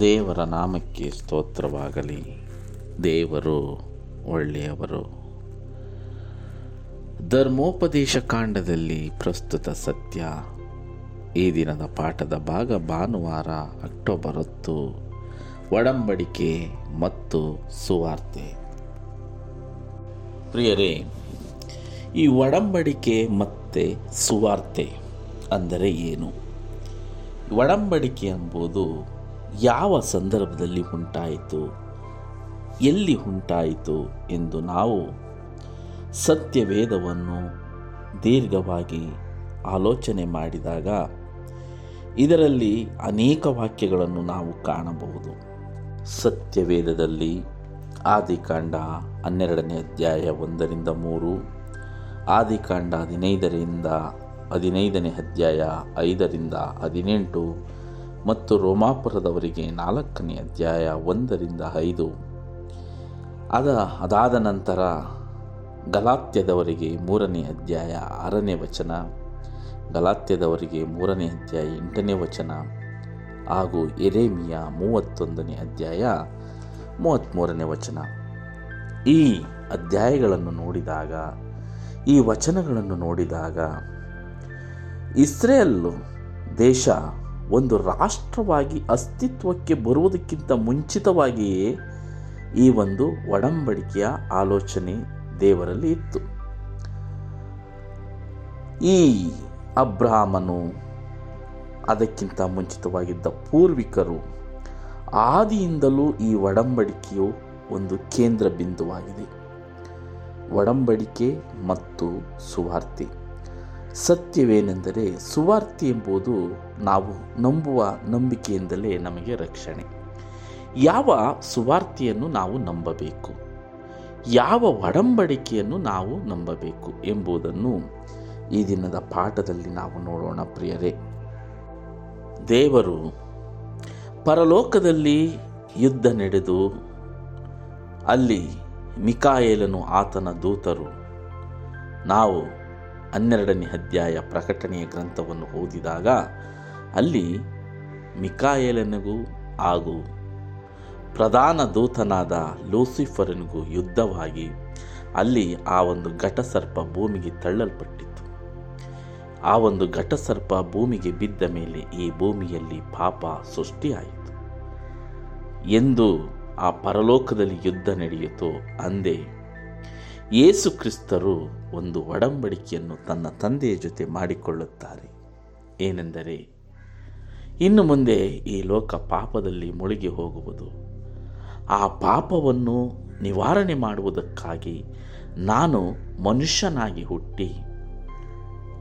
ದೇವರ ನಾಮಕ್ಕೆ ಸ್ತೋತ್ರವಾಗಲಿ. ದೇವರು ಒಳ್ಳೆಯವರು. ಧರ್ಮೋಪದೇಶ ಕಾಂಡದಲ್ಲಿ ಪ್ರಸ್ತುತ ಸತ್ಯ. ಈ ದಿನದ ಪಾಠದ ಭಾಗ ಭಾನುವಾರ ಅಕ್ಟೋಬರ್ ಹತ್ತು. ಒಡಂಬಡಿಕೆ ಮತ್ತು ಸುವಾರ್ತೆ. ಪ್ರಿಯರೇ ಈ ಒಡಂಬಡಿಕೆ ಮತ್ತು ಸುವಾರ್ತೆ ಅಂದರೆ ಏನು? ಒಡಂಬಡಿಕೆ ಎಂಬುದು ಯಾವ ಸಂದರ್ಭದಲ್ಲಿ ಉಂಟಾಯಿತು? ಎಲ್ಲಿ ಉಂಟಾಯಿತು ಎಂದು ನಾವು ಸತ್ಯವೇದವನ್ನು ದೀರ್ಘವಾಗಿ ಆಲೋಚನೆ ಮಾಡಿದಾಗ ಇದರಲ್ಲಿ ಅನೇಕ ವಾಕ್ಯಗಳನ್ನು ನಾವು ಕಾಣಬಹುದು. ಸತ್ಯವೇದದಲ್ಲಿ ಆದಿಕಾಂಡ ಹನ್ನೆರಡನೇ ಅಧ್ಯಾಯ ಒಂದರಿಂದ ಮೂರು ಆದಿಕಾಂಡ ಹದಿನೈದರಿಂದ ಹದಿನೈದನೇ ಅಧ್ಯಾಯ ಐದರಿಂದ ಹದಿನೆಂಟು ಮತ್ತು ರೋಮಾಪುರದವರಿಗೆ ನಾಲ್ಕನೇ ಅಧ್ಯಾಯ ಒಂದರಿಂದ ಐದು. ಅದ ಅದಾದ ನಂತರ ಗಲಾತ್ಯದವರಿಗೆ ಮೂರನೇ ಅಧ್ಯಾಯ ಆರನೇ ವಚನ, ಗಲಾತ್ಯದವರಿಗೆ ಮೂರನೇ ಅಧ್ಯಾಯ ಎಂಟನೇ ವಚನ ಹಾಗೂ ಎರೇಮಿಯ ಮೂವತ್ತೊಂದನೇ ಅಧ್ಯಾಯ ಮೂವತ್ತ್ಮೂರನೇ ವಚನ. ಈ ಅಧ್ಯಾಯಗಳನ್ನು ನೋಡಿದಾಗ ಈ ವಚನಗಳನ್ನು ನೋಡಿದಾಗ ಇಸ್ರೇಲ್ ದೇಶ ಒಂದು ರಾಷ್ಟ್ರವಾಗಿ ಅಸ್ತಿತ್ವಕ್ಕೆ ಬರುವುದಕ್ಕಿಂತ ಮುಂಚಿತವಾಗಿಯೇ ಈ ಒಂದು ಒಡಂಬಡಿಕೆಯ ಆಲೋಚನೆ ದೇವರಲ್ಲಿ ಇತ್ತು. ಈ ಅಬ್ರಾಹ್ಮನು ಅದಕ್ಕಿಂತ ಮುಂಚಿತವಾಗಿದ್ದ ಪೂರ್ವಿಕರು ಆದಿಯಿಂದಲೂ ಈ ಒಡಂಬಡಿಕೆಯು ಒಂದು ಕೇಂದ್ರ ಬಿಂದುವಾಗಿದೆ. ಒಡಂಬಡಿಕೆ ಮತ್ತು ಸುವಾರ್ತೆ. ಸತ್ಯವೇನೆಂದರೆ ಸುವಾರ್ತಿ ಎಂಬುದು ನಾವು ನಂಬುವ ನಂಬಿಕೆಯಿಂದಲೇ ನಮಗೆ ರಕ್ಷಣೆ. ಯಾವ ಸುವಾರ್ತಿಯನ್ನು ನಾವು ನಂಬಬೇಕು? ಯಾವ ಒಡಂಬಡಿಕೆಯನ್ನು ನಾವು ನಂಬಬೇಕು ಎಂಬುದನ್ನು ಈ ದಿನದ ಪಾಠದಲ್ಲಿ ನಾವು ನೋಡೋಣ ಪ್ರಿಯರೇ. ದೇವರು ಪರಲೋಕದಲ್ಲಿ ಯುದ್ಧ ನಡೆದು ಅಲ್ಲಿ ಮಿಕಾಯೇಲನು ಆತನ ದೂತರು. ನಾವು ಹನ್ನೆರಡನೇ ಅಧ್ಯಾಯ ಪ್ರಕಟಣೆಯ ಗ್ರಂಥವನ್ನು ಓದಿದಾಗ ಅಲ್ಲಿ ಮಿಕಾಯೇಲನಿಗೂ ಹಾಗೂ ಪ್ರಧಾನ ದೂತನಾದ ಲೂಸಿಫರನಿಗೂ ಯುದ್ಧವಾಗಿ ಅಲ್ಲಿ ಆ ಒಂದು ಘಟಸರ್ಪ ಭೂಮಿಗೆ ತಳ್ಳಲ್ಪಟ್ಟಿತ್ತು. ಆ ಒಂದು ಘಟಸರ್ಪ ಭೂಮಿಗೆ ಬಿದ್ದ ಮೇಲೆ ಈ ಭೂಮಿಯಲ್ಲಿ ಪಾಪ ಸೃಷ್ಟಿಯಾಯಿತು. ಎಂದು ಆ ಪರಲೋಕದಲ್ಲಿ ಯುದ್ಧ ನಡೆಯಿತು. ಅಂದೇ, ಯೇಸು ಕ್ರಿಸ್ತರು ಒಂದು ಒಡಂಬಡಿಕೆಯನ್ನು ತನ್ನ ತಂದೆಯ ಜೊತೆ ಮಾಡಿಕೊಳ್ಳುತ್ತಾರೆ. ಏನೆಂದರೆ, ಇನ್ನು ಮುಂದೆ ಈ ಲೋಕ ಪಾಪದಲ್ಲಿ ಮುಳುಗಿ ಹೋಗುವುದು. ಆ ಪಾಪವನ್ನು ನಿವಾರಣೆ ಮಾಡುವುದಕ್ಕಾಗಿ ನಾನು ಮನುಷ್ಯನಾಗಿ ಹುಟ್ಟಿ,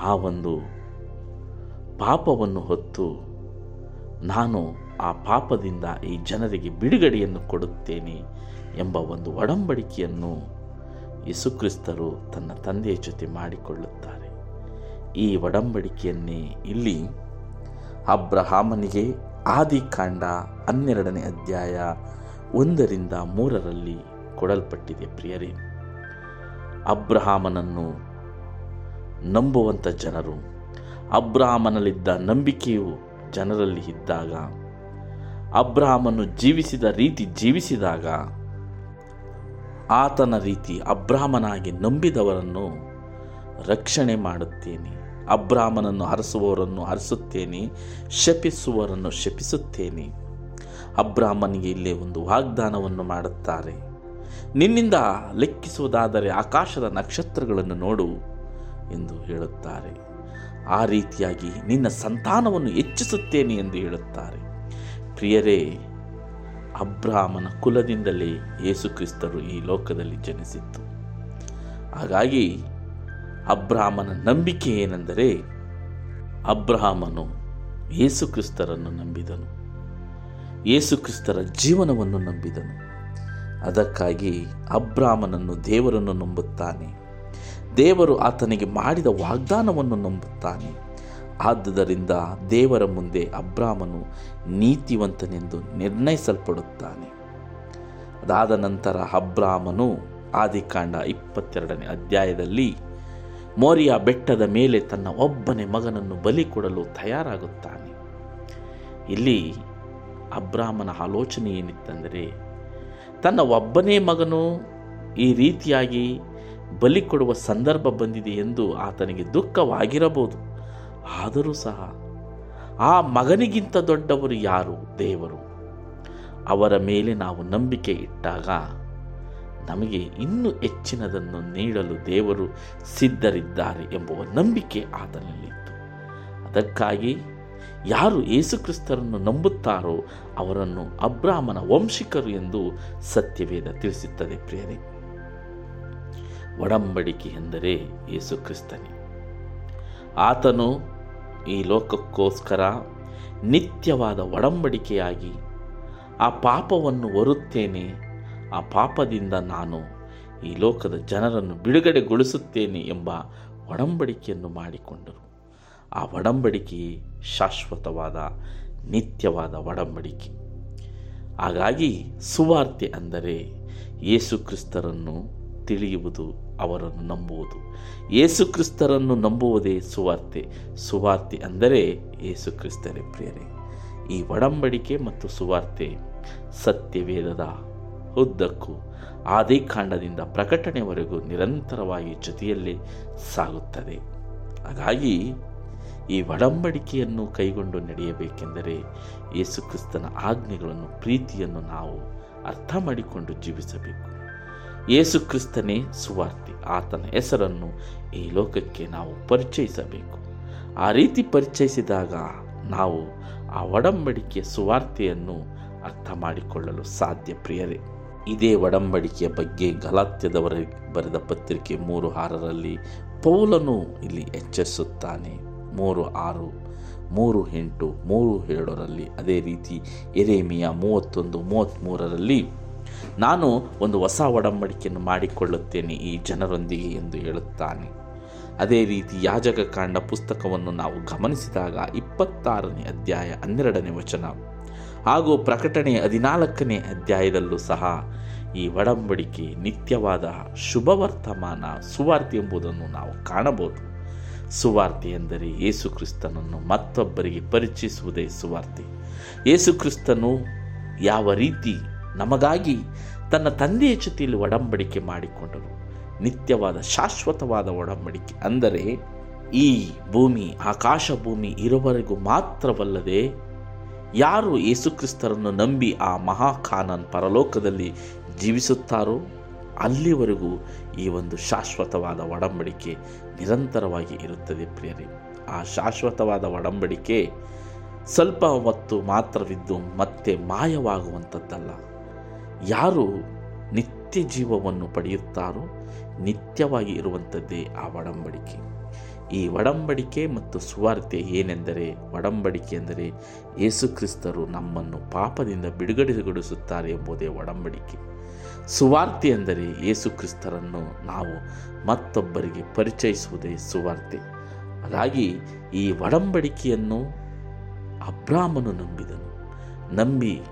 ಆ ಒಂದು ಪಾಪವನ್ನು ಹೊತ್ತು ನಾನು ಆ ಪಾಪದಿಂದ ಈ ಜನರಿಗೆ ಬಿಡುಗಡೆಯನ್ನು ಕೊಡುತ್ತೇನೆ ಎಂಬ ಒಂದು ಒಡಂಬಡಿಕೆಯನ್ನು ಯೇಸುಕ್ರಿಸ್ತರು ತನ್ನ ತಂದೆಯ ಜೊತೆ ಮಾಡಿಕೊಳ್ಳುತ್ತಾರೆ. ಈ ಒಡಂಬಡಿಕೆಯನ್ನೇ ಇಲ್ಲಿ ಅಬ್ರಹಾಮನಿಗೆ ಆದಿಕಾಂಡ ಹನ್ನೆರಡನೇ ಅಧ್ಯಾಯ ಒಂದರಿಂದ ಮೂರರಲ್ಲಿ ಕೊಡಲ್ಪಟ್ಟಿದೆ ಪ್ರಿಯರೇ. ಅಬ್ರಹಾಮನನ್ನು ನಂಬುವಂಥ ಜನರು, ಅಬ್ರಹಾಮನಲ್ಲಿದ್ದ ನಂಬಿಕೆಯು ಜನರಲ್ಲಿ ಇದ್ದಾಗ ಅಬ್ರಹಾಮನು ಜೀವಿಸಿದ ರೀತಿ ಜೀವಿಸಿದಾಗ ಆತನ ರೀತಿ ಅಬ್ರಾಹ್ಮನಾಗಿ ನಂಬಿದವರನ್ನು ರಕ್ಷಣೆ ಮಾಡುತ್ತೇನೆ. ಅಬ್ರಾಹ್ಮನನ್ನು ಹರಿಸುವವರನ್ನು ಹರಿಸುತ್ತೇನೆ ಶಪಿಸುವವರನ್ನು ಶಪಿಸುತ್ತೇನೆ. ಅಬ್ರಾಹ್ಮನಿಗೆ ಇಲ್ಲೇ ಒಂದು ವಾಗ್ದಾನವನ್ನು ಮಾಡುತ್ತಾರೆ. ನಿನ್ನಿಂದ ಲೆಕ್ಕಿಸುವುದಾದರೆ ಆಕಾಶದ ನಕ್ಷತ್ರಗಳನ್ನು ನೋಡು ಎಂದು ಹೇಳುತ್ತಾರೆ. ಆ ರೀತಿಯಾಗಿ ನಿನ್ನ ಸಂತಾನವನ್ನು ಹೆಚ್ಚಿಸುತ್ತೇನೆ ಎಂದು ಹೇಳುತ್ತಾರೆ. ಪ್ರಿಯರೇ ಅಬ್ರಾಹ್ಮನ ಕುಲದಿಂದಲೇ ಯೇಸುಕ್ರಿಸ್ತರು ಈ ಲೋಕದಲ್ಲಿ ಜನಿಸಿತ್ತು ಹಾಗಾಗಿ ಅಬ್ರಾಹ್ಮನ ನಂಬಿಕೆ ಏನೆಂದರೆ ಅಬ್ರಹಾಮನು ಯೇಸುಕ್ರಿಸ್ತರನ್ನು ನಂಬಿದನು. ಯೇಸುಕ್ರಿಸ್ತರ ಜೀವನವನ್ನು ನಂಬಿದನು. ಅದಕ್ಕಾಗಿ ಅಬ್ರಾಹ್ಮನನ್ನು ದೇವರನ್ನು ನಂಬುತ್ತಾನೆ. ದೇವರು ಆತನಿಗೆ ಮಾಡಿದ ವಾಗ್ದಾನವನ್ನು ನಂಬುತ್ತಾನೆ. ಆದುದರಿಂದ ದೇವರ ಮುಂದೆ ಅಬ್ರಾಮನು ನೀತಿವಂತನೆಂದು ನಿರ್ಣಯಿಸಲ್ಪಡುತ್ತಾನೆ. ಅದಾದ ನಂತರ ಅಬ್ರಾಹ್ಮನು ಆದಿಕಾಂಡ ಇಪ್ಪತ್ತೆರಡನೇ ಅಧ್ಯಾಯದಲ್ಲಿ ಮೋರಿಯ ಬೆಟ್ಟದ ಮೇಲೆ ತನ್ನ ಒಬ್ಬನೇ ಮಗನನ್ನು ಬಲಿ ಕೊಡಲು ತಯಾರಾಗುತ್ತಾನೆ. ಇಲ್ಲಿ ಅಬ್ರಾಹ್ಮನ ಆಲೋಚನೆ ಏನಿತ್ತಂದರೆ, ತನ್ನ ಒಬ್ಬನೇ ಮಗನು ಈ ರೀತಿಯಾಗಿ ಬಲಿ ಕೊಡುವ ಸಂದರ್ಭ ಬಂದಿದೆ ಎಂದು ಆತನಿಗೆ ದುಃಖವಾಗಿರಬಹುದು. ಆದರೂ ಸಹ ಆ ಮಗನಿಗಿಂತ ದೊಡ್ಡವರು ಯಾರು? ದೇವರು. ಅವರ ಮೇಲೆ ನಾವು ನಂಬಿಕೆ ಇಟ್ಟಾಗ ನಮಗೆ ಇನ್ನೂ ಹೆಚ್ಚಿನದನ್ನು ನೀಡಲು ದೇವರು ಸಿದ್ಧರಿದ್ದಾರೆ ಎಂಬುವ ನಂಬಿಕೆ ಆತನಲ್ಲಿತ್ತು. ಅದಕ್ಕಾಗಿ ಯಾರು ಯೇಸುಕ್ರಿಸ್ತರನ್ನು ನಂಬುತ್ತಾರೋ ಅವರನ್ನು ಅಬ್ರಾಹ್ಮನ ವಂಶಿಕರು ಎಂದು ಸತ್ಯವೇದ ತಿಳಿಸುತ್ತದೆ ಪ್ರಿಯರೇ. ಒಡಂಬಡಿಕೆ ಎಂದರೆ ಯೇಸುಕ್ರಿಸ್ತನೇ. ಆತನು ಈ ಲೋಕಕ್ಕೋಸ್ಕರ ನಿತ್ಯವಾದ ಒಡಂಬಡಿಕೆಯಾಗಿ ಆ ಪಾಪವನ್ನು ಹೊರುತ್ತೇನೆ ಆ ಪಾಪದಿಂದ ನಾನು ಈ ಲೋಕದ ಜನರನ್ನು ಬಿಡುಗಡೆಗೊಳಿಸುತ್ತೇನೆ ಎಂಬ ಒಡಂಬಡಿಕೆಯನ್ನು ಮಾಡಿಕೊಂಡರು. ಆ ಒಡಂಬಡಿಕೆ ಶಾಶ್ವತವಾದ, ನಿತ್ಯವಾದ ಒಡಂಬಡಿಕೆ. ಹಾಗಾಗಿ ಸುವಾರ್ತೆ ಅಂದರೆ ಯೇಸುಕ್ರಿಸ್ತರನ್ನು ತಿಳಿಯುವುದು ಅವರನ್ನು ನಂಬುವುದು. ಯೇಸುಕ್ರಿಸ್ತರನ್ನು ನಂಬುವುದೇ ಸುವಾರ್ತೆ. ಸುವಾರ್ತೆ ಅಂದರೆ ಯೇಸುಕ್ರಿಸ್ತರೇ ಪ್ರೇರೆ ಈ ಒಡಂಬಡಿಕೆ ಮತ್ತು ಸುವಾರ್ತೆ ಸತ್ಯವೇದದ ಉದ್ದಕ್ಕೂ ಆದಿಕಾಂಡದಿಂದ ಪ್ರಕಟಣೆವರೆಗೂ ನಿರಂತರವಾಗಿ ಜೊತೆಯಲ್ಲಿ ಸಾಗುತ್ತದೆ. ಹಾಗಾಗಿ ಈ ಒಡಂಬಡಿಕೆಯನ್ನು ಕೈಗೊಂಡು ನಡೆಯಬೇಕೆಂದರೆ ಯೇಸುಕ್ರಿಸ್ತನ ಆಜ್ಞೆಗಳನ್ನು, ಪ್ರೀತಿಯನ್ನು ನಾವು ಅರ್ಥ ಮಾಡಿಕೊಂಡು ಜೀವಿಸಬೇಕು. ಯೇಸುಕ್ರಿಸ್ತನೇ ಸುವಾರ್ತೆ. ಆತನ ಹೆಸರನ್ನು ಈ ಲೋಕಕ್ಕೆ ನಾವು ಪರಿಚಯಿಸಬೇಕು. ಆ ರೀತಿ ಪರಿಚಯಿಸಿದಾಗ ನಾವು ಆ ಒಡಂಬಡಿಕೆಯ ಸುವಾರ್ತೆಯನ್ನು ಅರ್ಥ ಮಾಡಿಕೊಳ್ಳಲು ಸಾಧ್ಯ ಪ್ರಿಯರೇ. ಇದೇ ಒಡಂಬಡಿಕೆಯ ಬಗ್ಗೆ ಗಲಾತ್ಯದವರ ಬರೆದ ಪತ್ರಿಕೆ ಮೂರು ಆರರಲ್ಲಿ ಪೌಲನು ಇಲ್ಲಿ ಎಚ್ಚರಿಸುತ್ತಾನೆ. ಮೂರು ಆರು, ಮೂರು ಎಂಟು, ಮೂರು ಏಳರಲ್ಲಿ ಅದೇ ರೀತಿ ಎರೇಮಿಯ ಮೂವತ್ತೊಂದು ಮೂವತ್ತ್ಮೂರರಲ್ಲಿ ನಾನು ಒಂದು ಹೊಸ ಒಡಂಬಡಿಕೆಯನ್ನು ಮಾಡಿಕೊಳ್ಳುತ್ತೇನೆ ಈ ಜನರೊಂದಿಗೆ ಎಂದು ಹೇಳುತ್ತಾನೆ. ಅದೇ ರೀತಿ ಯಾಜಕ ಕಾಂಡ ಪುಸ್ತಕವನ್ನು ನಾವು ಗಮನಿಸಿದಾಗ ಇಪ್ಪತ್ತಾರನೇ ಅಧ್ಯಾಯ ಹನ್ನೆರಡನೇ ವಚನ. ಹಾಗೂ ಪ್ರಕಟಣೆ ಹದಿನಾಲ್ಕನೇ ಅಧ್ಯಾಯದಲ್ಲೂ ಸಹ ಈ ಒಡಂಬಡಿಕೆ ನಿತ್ಯವಾದ ಶುಭ ವರ್ತಮಾನ ಸುವಾರ್ತೆ ಎಂಬುದನ್ನು ನಾವು ಕಾಣಬಹುದು. ಸುವಾರ್ತೆ ಎಂದರೆ ಯೇಸುಕ್ರಿಸ್ತನನ್ನು ಮತ್ತೊಬ್ಬರಿಗೆ ಪರಿಚಯಿಸುವುದೇ ಸುವಾರ್ತೆ. ಯೇಸುಕ್ರಿಸ್ತನು ಯಾವ ರೀತಿ ನಮಗಾಗಿ ತನ್ನ ತಂದೆಯ ಜೊತೆಯಲ್ಲಿ ಒಡಂಬಡಿಕೆ ಮಾಡಿಕೊಂಡರು ನಿತ್ಯವಾದ ಶಾಶ್ವತವಾದ ಒಡಂಬಡಿಕೆ. ಅಂದರೆ ಈ ಭೂಮಿ, ಆಕಾಶ ಭೂಮಿ ಇರುವವರೆಗೂ ಮಾತ್ರವಲ್ಲದೆ ಯಾರು ಯೇಸುಕ್ರಿಸ್ತರನ್ನು ನಂಬಿ ಆ ಮಹಾಖಾನನ್ ಪರಲೋಕದಲ್ಲಿ ಜೀವಿಸುತ್ತಾರೋ, ಅಲ್ಲಿವರೆಗೂ ಈ ಒಂದು ಶಾಶ್ವತವಾದ ಒಡಂಬಡಿಕೆ ನಿರಂತರವಾಗಿ ಇರುತ್ತದೆ ಪ್ರಿಯರೇ. ಆ ಶಾಶ್ವತವಾದ ಒಡಂಬಡಿಕೆ ಸ್ವಲ್ಪ ಹೊತ್ತು ಮಾತ್ರವಿದ್ದು ಮತ್ತೆ ಮಾಯವಾಗುವಂಥದ್ದಲ್ಲ. ಯಾರು ನಿತ್ಯ ಜೀವವನ್ನು ಪಡೆಯುತ್ತಾರೋ ನಿತ್ಯವಾಗಿ ಇರುವಂಥದ್ದೇ ಆ ಒಡಂಬಡಿಕೆ. ಈ ಒಡಂಬಡಿಕೆ ಮತ್ತು ಸುವಾರ್ತೆ ಏನೆಂದರೆ, ಒಡಂಬಡಿಕೆ ಎಂದರೆ ಯೇಸುಕ್ರಿಸ್ತರು ನಮ್ಮನ್ನು ಪಾಪದಿಂದ ಬಿಡುಗಡೆಗೊಳಿಸುತ್ತಾರೆ ಎಂಬುದೇ ಒಡಂಬಡಿಕೆ. ಸುವಾರ್ತೆ ಎಂದರೆ ಯೇಸುಕ್ರಿಸ್ತರನ್ನು ನಾವು ಮತ್ತೊಬ್ಬರಿಗೆ ಪರಿಚಯಿಸುವುದೇ ಸುವಾರ್ತೆ. ಹಾಗಾಗಿ ಈ ಒಡಂಬಡಿಕೆಯನ್ನು ಅಬ್ರಾಹ್ಮನು ನಂಬಿದನು. ನಂಬಿ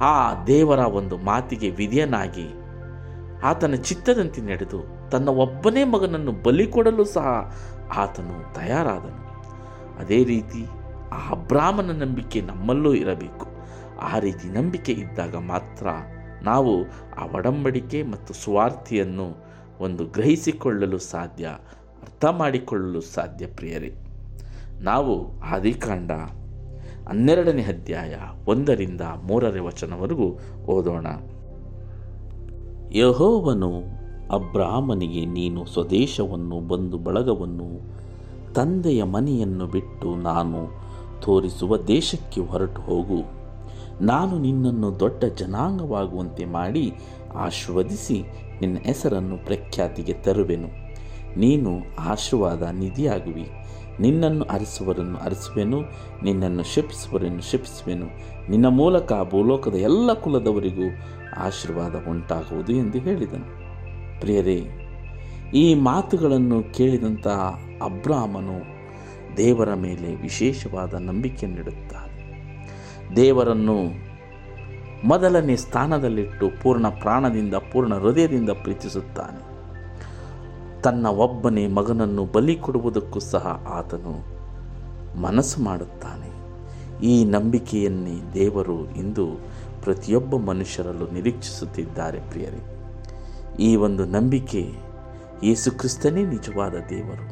ಆ ದೇವರ ಒಂದು ಮಾತಿಗೆ ವಿಧಿಯನಾಗಿ ಆತನ ಚಿತ್ತದಂತೆ ನಡೆದು ತನ್ನ ಒಬ್ಬನೇ ಮಗನನ್ನು ಬಲಿ ಕೊಡಲು ಸಹ ಆತನು ತಯಾರಾದನು. ಅದೇ ರೀತಿ ಆ ಅಬ್ರಾಹ್ಮನ ನಂಬಿಕೆ ನಮ್ಮಲ್ಲೂ ಇರಬೇಕು. ಆ ರೀತಿ ನಂಬಿಕೆ ಇದ್ದಾಗ ಮಾತ್ರ ನಾವು ಆ ಒಡಂಬಡಿಕೆ ಮತ್ತು ಸ್ವಾರ್ಥಿಯನ್ನು ಒಂದು ಗ್ರಹಿಸಿಕೊಳ್ಳಲು ಸಾಧ್ಯ, ಅರ್ಥ ಮಾಡಿಕೊಳ್ಳಲು ಸಾಧ್ಯ ಪ್ರಿಯರೇ. ನಾವು ಆದಿಕಾಂಡ ಹನ್ನೆರಡನೇ ಅಧ್ಯಾಯ ಒಂದರಿಂದ ಮೂರನೇ ವಚನವರೆಗೂ ಓದೋಣ. ಯಹೋವನು ಅಬ್ರಾಹ್ಮನಿಗೆ ನೀನು ಸ್ವದೇಶವನ್ನು ಬಂದು ಬಳಗವನ್ನು ತಂದೆಯ ಮನೆಯನ್ನು ಬಿಟ್ಟು ನಾನು ತೋರಿಸುವ ದೇಶಕ್ಕೆ ಹೊರಟು ಹೋಗು. ನಾನು ನಿನ್ನನ್ನು ದೊಡ್ಡ ಜನಾಂಗವಾಗುವಂತೆ ಮಾಡಿ ಆಶೀರ್ವದಿಸಿ ನಿನ್ನ ಹೆಸರನ್ನು ಪ್ರಖ್ಯಾತಿಗೆ ತರುವೆನು. ನೀನು ಆಶೀರ್ವಾದ ನಿಧಿಯಾಗುವಿ. ನಿನ್ನನ್ನು ಅರಿಸುವರನ್ನು ಅರಿಸುವೆನು, ನಿನ್ನನ್ನು ಶಪಿಸುವರನ್ನು ಶಪಿಸುವೆನು. ನಿನ್ನ ಮೂಲಕ ಭೂಲೋಕದ ಎಲ್ಲ ಕುಲದವರಿಗೂ ಆಶೀರ್ವಾದ ಉಂಟಾಗುವುದು ಎಂದು ಹೇಳಿದನು. ಪ್ರಿಯರೇ, ಈ ಮಾತುಗಳನ್ನು ಕೇಳಿದಂಥ ಅಬ್ರಾಹ್ಮನು ದೇವರ ಮೇಲೆ ವಿಶೇಷವಾದ ನಂಬಿಕೆಯನ್ನಿಡುತ್ತಾನೆ ದೇವರನ್ನು ಮೊದಲನೇ ಸ್ಥಾನದಲ್ಲಿಟ್ಟು ಪೂರ್ಣ ಪ್ರಾಣದಿಂದ, ಪೂರ್ಣ ಹೃದಯದಿಂದ ಪ್ರೀತಿಸುತ್ತಾನೆ. ತನ್ನ ಒಬ್ಬನೇ ಮಗನನ್ನು ಬಲಿ ಕೊಡುವುದಕ್ಕೂ ಸಹ ಆತನು ಮನಸ್ಸು ಮಾಡುತ್ತಾನೆ. ಈ ನಂಬಿಕೆಯನ್ನೇ ದೇವರು ಇಂದು ಪ್ರತಿಯೊಬ್ಬ ಮನುಷ್ಯರಲ್ಲೂ ನಿರೀಕ್ಷಿಸುತ್ತಿದ್ದಾರೆ ಪ್ರಿಯರೇ. ಈ ಒಂದು ನಂಬಿಕೆ ಯೇಸು ಕ್ರಿಸ್ತನೇ ನಿಜವಾದ ದೇವರು,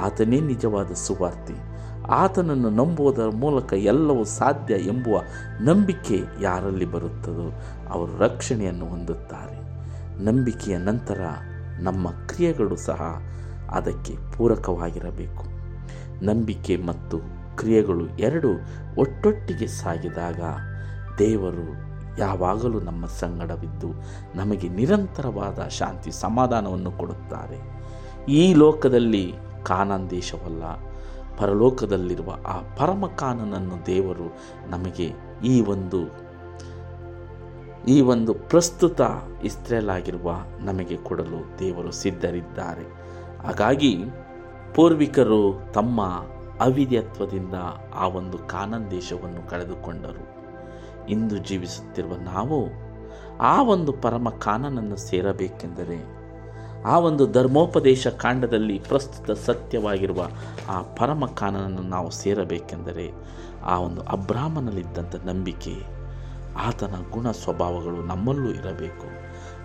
ಆತನೇ ನಿಜವಾದ ಸುವಾರ್ತೆ. ಆತನನ್ನು ನಂಬುವುದರ ಮೂಲಕ ಎಲ್ಲವೂ ಸಾಧ್ಯ ಎಂಬುವ ನಂಬಿಕೆ ಯಾರಲ್ಲಿ ಬರುತ್ತದೋ ಅವರು ರಕ್ಷಣೆಯನ್ನು ಹೊಂದುತ್ತಾರೆ. ನಂಬಿಕೆಯ ನಂತರ ನಮ್ಮ ಕ್ರಿಯೆಗಳು ಸಹ ಅದಕ್ಕೆ ಪೂರಕವಾಗಿರಬೇಕು. ನಂಬಿಕೆ ಮತ್ತು ಕ್ರಿಯೆಗಳು ಎರಡು ಒಟ್ಟೊಟ್ಟಿಗೆ ಸಾಗಿದಾಗ ದೇವರು ಯಾವಾಗಲೂ ನಮ್ಮ ಸಂಗಡವಿದ್ದು ನಮಗೆ ನಿರಂತರವಾದ ಶಾಂತಿ ಸಮಾಧಾನವನ್ನು ಕೊಡುತ್ತಾರೆ. ಈ ಲೋಕದಲ್ಲಿ ಕಾನಾನ್ ದೇಶವಲ್ಲ, ಪರಲೋಕದಲ್ಲಿರುವ ಆ ಪರಮ ಕಾನನನ್ನು ದೇವರು ನಮಗೆ ಈ ಒಂದು ಈ ಒಂದು ಪ್ರಸ್ತುತ ಇಸ್ರೇಲ್ ಆಗಿರುವ ನಮಗೆ ಕೊಡಲು ದೇವರು ಸಿದ್ಧರಿದ್ದಾರೆ. ಹಾಗಾಗಿ ಪೂರ್ವಿಕರು ತಮ್ಮ ಅವಿದ್ಯತ್ವದಿಂದ ಆ ಒಂದು ಕಾನನ್ ದೇಶವನ್ನು ಕಳೆದುಕೊಂಡರು. ಇಂದು ಜೀವಿಸುತ್ತಿರುವ ನಾವು ಆ ಒಂದು ಪರಮ ಕಾನನನ್ನು ಸೇರಬೇಕೆಂದರೆ ಆ ಒಂದು ಧರ್ಮೋಪದೇಶ ಕಾಂಡದಲ್ಲಿ ಪ್ರಸ್ತುತ ಸತ್ಯವಾಗಿರುವ ಆ ಪರಮ ಕಾನನನ್ನು ನಾವು ಸೇರಬೇಕೆಂದರೆ ಆ ಒಂದು ಅಬ್ರಾಹ್ಮನಲ್ಲಿದ್ದಂಥ ನಂಬಿಕೆ ಆತನ ಗುಣ ಸ್ವಭಾವಗಳು ನಮ್ಮಲ್ಲೂ ಇರಬೇಕು.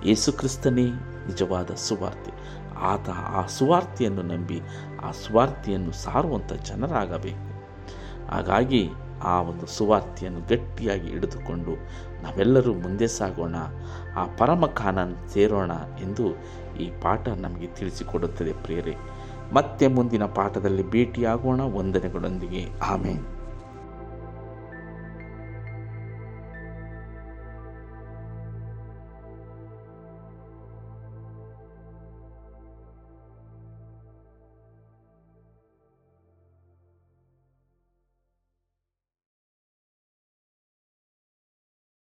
ಯೇಸುಕ್ರಿಸ್ತನೇ ನಿಜವಾದ ಸುವಾರ್ತೆ. ಆತ ಆ ಸುವಾರ್ತೆಯನ್ನು ನಂಬಿ ಆ ಸುವಾರ್ತೆಯನ್ನು ಸಾರುವಂಥ ಜನರಾಗಬೇಕು. ಹಾಗಾಗಿ ಆ ಒಂದು ಸುವಾರ್ತೆಯನ್ನು ಗಟ್ಟಿಯಾಗಿ ಹಿಡಿದುಕೊಂಡು ನಾವೆಲ್ಲರೂ ಮುಂದೆ ಸಾಗೋಣ, ಆ ಪರಮ ಕಾನನ್ ಸೇರೋಣ ಎಂದು ಈ ಪಾಠ ನಮಗೆ ತಿಳಿಸಿಕೊಡುತ್ತದೆ ಪ್ರೇರೆ ಮತ್ತೆ ಮುಂದಿನ ಪಾಠದಲ್ಲಿ ಭೇಟಿಯಾಗೋಣ. ವಂದನೆಗಳೊಂದಿಗೆ. ಆಮೇಲೆ